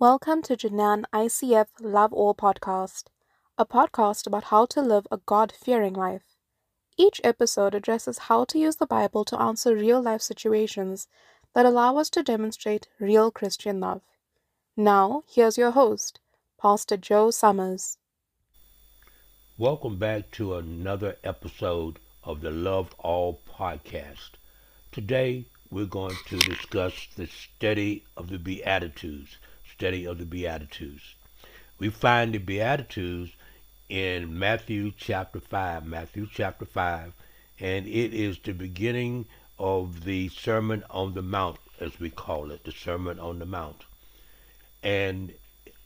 Welcome to Janan ICF Love All podcast, a podcast about how to live a God fearing life. Each episode addresses how to use the Bible to answer real life situations that allow us to demonstrate real Christian love. Now, here's your host, Pastor Joe Summers. Welcome back to another episode of the Love All podcast. Today, we're going to discuss the study of the Beatitudes. Study of the Beatitudes. We find the Beatitudes in Matthew chapter 5. Matthew chapter 5. And it is the beginning of the Sermon on the Mount, as we call it, the Sermon on the Mount. And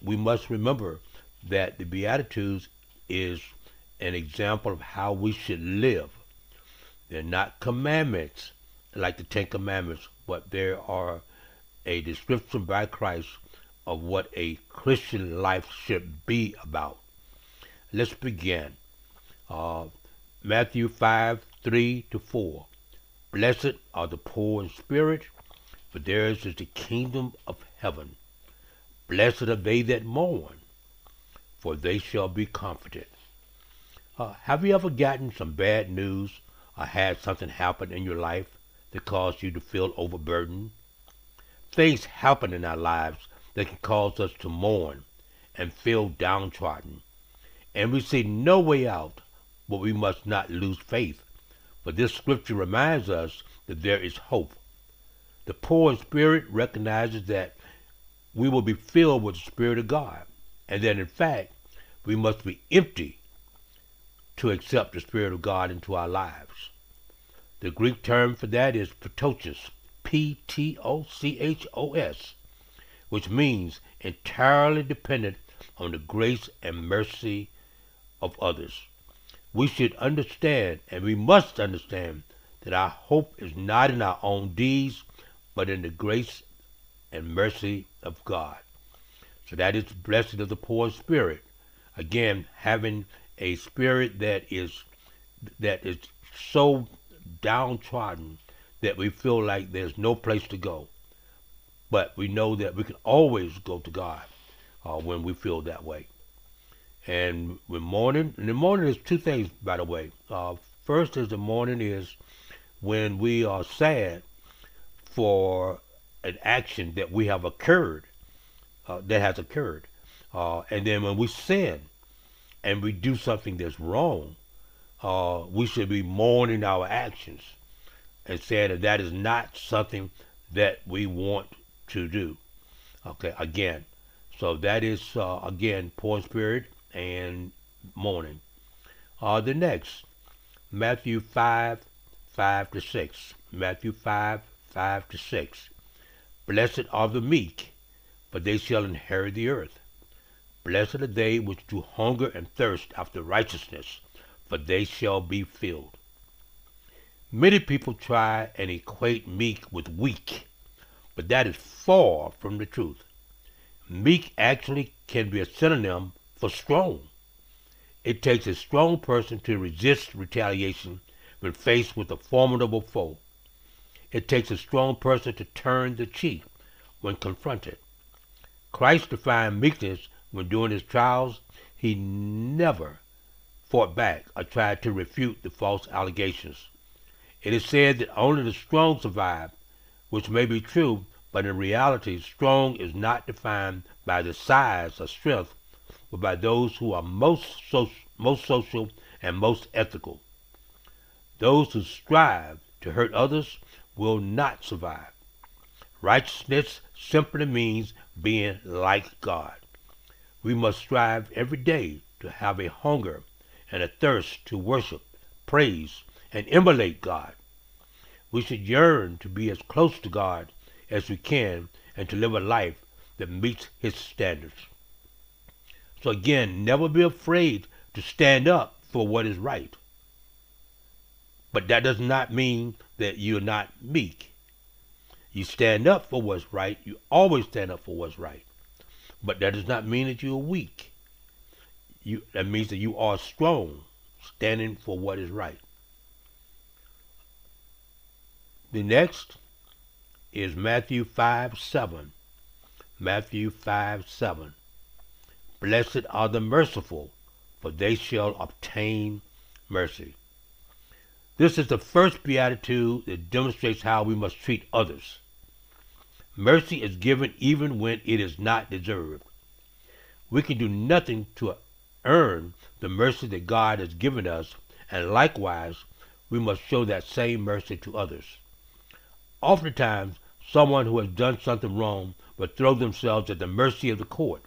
we must remember that the Beatitudes is an example of how we should live. They're not commandments like the Ten Commandments, but there are a description by Christ of what a Christian life should be about. Let's begin. Uh, Matthew 5 3 to 4. Blessed are the poor in spirit, for theirs is the kingdom of heaven. Blessed are they that mourn, for they shall be comforted. Uh, have you ever gotten some bad news or had something happen in your life that caused you to feel overburdened? Things happen in our lives that can cause us to mourn and feel downtrodden. And we see no way out, but we must not lose faith. For this scripture reminds us that there is hope. The poor in spirit recognizes that we will be filled with the Spirit of God, and that in fact we must be empty to accept the Spirit of God into our lives. The Greek term for that is ptochos, P T O C H O S, which means entirely dependent on the grace and mercy of others. We should understand, and we must understand, that our hope is not in our own deeds, but in the grace and mercy of God. So that is the blessed of the poor spirit. Again, having a spirit that is that is so downtrodden that we feel like there's no place to go. But we know that we can always go to God uh, when we feel that way. And when morning, and the morning is two things, by the way. Uh, first is the morning is when we are sad for an action that we have occurred, uh, that has occurred. Uh, and then when we sin and we do something that's wrong, uh, we should be mourning our actions and saying that that is not something that we want to do. Okay, again, so that is uh, again poor spirit and mourning. Uh, the next, Matthew five, five to six. Matthew five, five to six. Blessed are the meek, for they shall inherit the earth. Blessed are they which do hunger and thirst after righteousness, for they shall be filled. Many people try and equate meek with weak, but that is far from the truth. Meek actually can be a synonym for strong. It takes a strong person to resist retaliation when faced with a formidable foe. It takes a strong person to turn the cheek when confronted. Christ defined meekness when during his trials he never fought back or tried to refute the false allegations. It is said that only the strong survive, which may be true, but in reality, strong is not defined by the size or strength, but by those who are most, so, most social and most ethical. Those who strive to hurt others will not survive. Righteousness simply means being like God. We must strive every day to have a hunger and a thirst to worship, praise, and emulate God. We should yearn to be as close to God as we can and to live a life that meets His standards. So again, never be afraid to stand up for what is right. But that does not mean that you're not meek. You stand up for what's right. You always stand up for what's right. But that does not mean that you're weak. You, that means that you are strong, standing for what is right. The next is Matthew 5 7. Matthew 5 7. Blessed are the merciful, for they shall obtain mercy. This is the first beatitude that demonstrates how we must treat others. Mercy is given even when it is not deserved. We can do nothing to earn the mercy that God has given us, and likewise, we must show that same mercy to others. Oftentimes, someone who has done something wrong will throw themselves at the mercy of the court,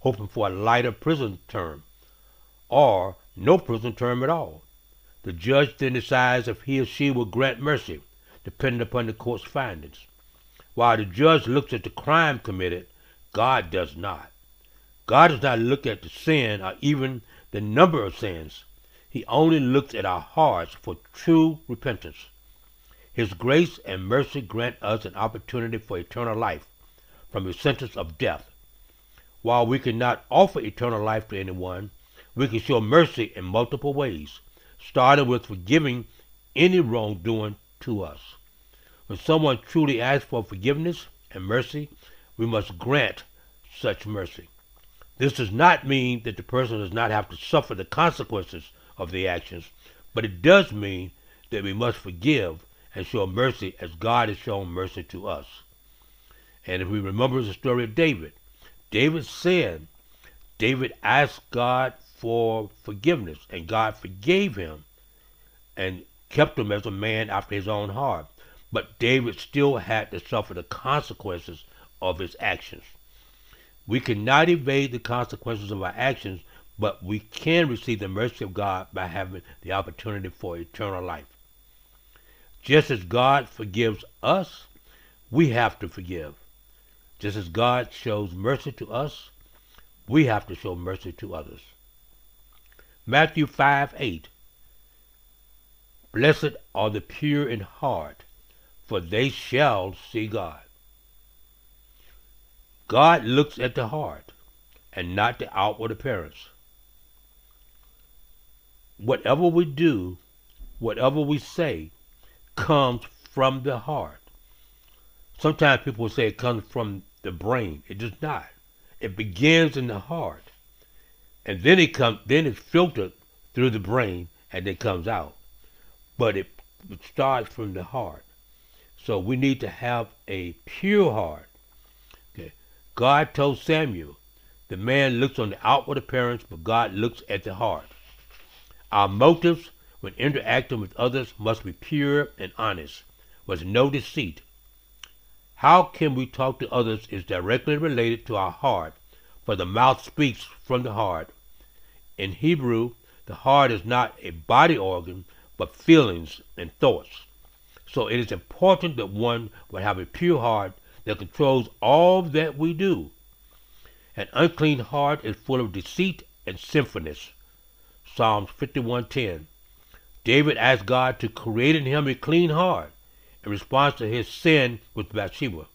hoping for a lighter prison term, or no prison term at all. The judge then decides if he or she will grant mercy, depending upon the court's findings. While the judge looks at the crime committed, God does not. God does not look at the sin or even the number of sins. He only looks at our hearts for true repentance. His grace and mercy grant us an opportunity for eternal life from a sentence of death. While we cannot offer eternal life to anyone, we can show mercy in multiple ways, starting with forgiving any wrongdoing to us. When someone truly asks for forgiveness and mercy, we must grant such mercy. This does not mean that the person does not have to suffer the consequences of the actions, but it does mean that we must forgive and show mercy as God has shown mercy to us. And if we remember the story of David, David sinned. David asked God for forgiveness, and God forgave him and kept him as a man after his own heart. But David still had to suffer the consequences of his actions. We cannot evade the consequences of our actions, but we can receive the mercy of God by having the opportunity for eternal life. Just as God forgives us, we have to forgive. Just as God shows mercy to us, we have to show mercy to others. Matthew 5 8. Blessed are the pure in heart, for they shall see God. God looks at the heart and not the outward appearance. Whatever we do, whatever we say, comes from the heart. Sometimes people say it comes from the brain. It does not. It begins in the heart. And then it comes then it's filtered through the brain and then comes out. But it, it starts from the heart. So we need to have a pure heart. Okay. God told Samuel, the man looks on the outward appearance, but God looks at the heart. Our motives when interacting with others must be pure and honest, with no deceit. How can we talk to others is directly related to our heart, for the mouth speaks from the heart. In Hebrew, the heart is not a body organ, but feelings and thoughts. So it is important that one would have a pure heart that controls all that we do. An unclean heart is full of deceit and sinfulness. Psalms 51:10. David asked God to create in him a clean heart in response to his sin with Bathsheba.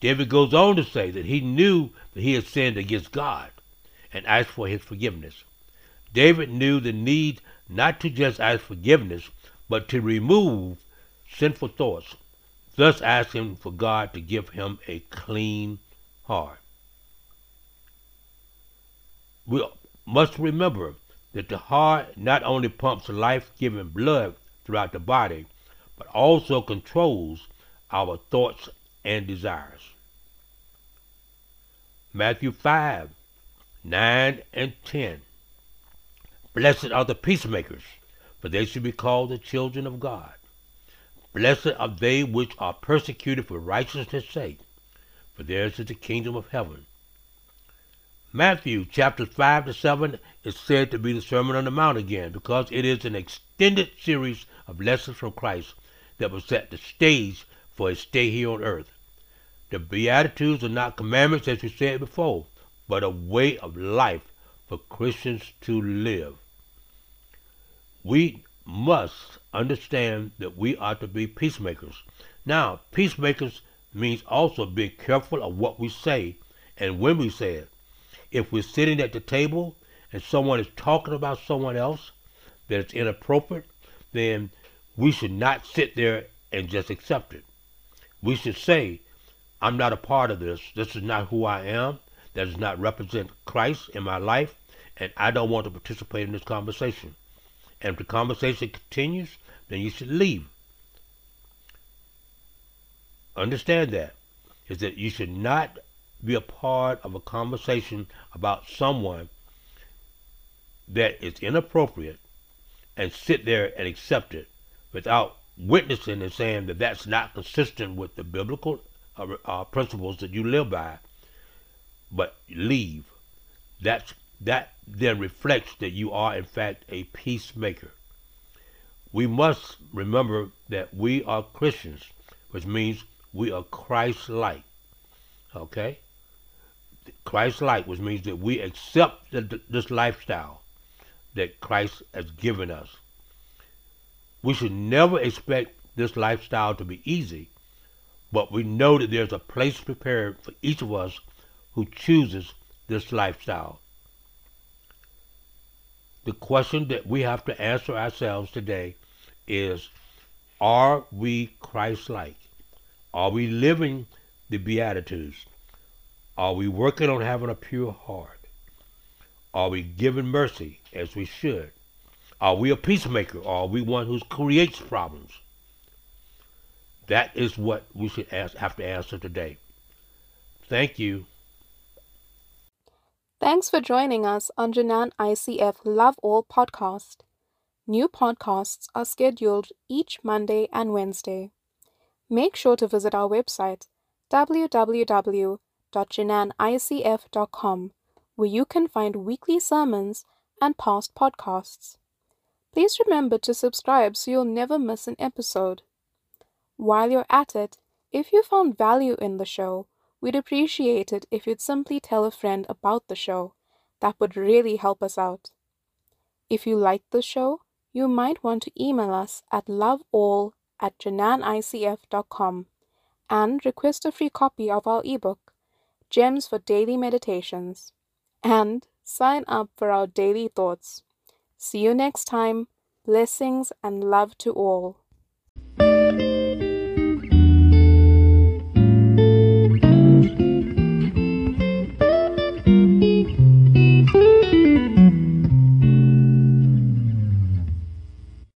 David goes on to say that he knew that he had sinned against God and asked for his forgiveness. David knew the need not to just ask forgiveness, but to remove sinful thoughts, thus asking for God to give him a clean heart. We must remember that the heart not only pumps life giving blood throughout the body, but also controls our thoughts and desires. Matthew 5 9 and 10. Blessed are the peacemakers, for they shall be called the children of God. Blessed are they which are persecuted for righteousness' sake, for theirs is the kingdom of heaven. Matthew chapters 5 to 7 is said to be the Sermon on the Mount again because it is an extended series of lessons from Christ that will set the stage for his stay here on earth. The Beatitudes are not commandments, as we said before, but a way of life for Christians to live. We must understand that we are to be peacemakers. Now, peacemakers means also being careful of what we say and when we say it. If we're sitting at the table and someone is talking about someone else that is inappropriate, then we should not sit there and just accept it. We should say, I'm not a part of this. This is not who I am. That does not represent Christ in my life, and I don't want to participate in this conversation. And if the conversation continues, then you should leave. Understand that is that you should not be a part of a conversation about someone that is inappropriate and sit there and accept it without witnessing and saying that that's not consistent with the biblical uh, uh, principles that you live by, but leave. That's that then reflects that you are in fact a peacemaker. We must remember that we are Christians, which means we are Christ-like. Okay, Christ-like, which means that we accept the, this lifestyle that Christ has given us. We should never expect this lifestyle to be easy, but we know that there's a place prepared for each of us who chooses this lifestyle. The question that we have to answer ourselves today is Are we Christ like? Are we living the Beatitudes? Are we working on having a pure heart? Are we giving mercy as we should? Are we a peacemaker or are we one who creates problems? That is what we should ask, have to answer today. Thank you. Thanks for joining us on Janan ICF Love All podcast. New podcasts are scheduled each Monday and Wednesday. Make sure to visit our website www.jananicf.com where you can find weekly sermons and past podcasts. Please remember to subscribe so you'll never miss an episode. While you're at it, if you found value in the show, we'd appreciate it if you'd simply tell a friend about the show. That would really help us out. If you like the show, you might want to email us at loveall at jananicf.com and request a free copy of our ebook, Gems for Daily Meditations and sign up for our daily thoughts. See you next time. Blessings and love to all.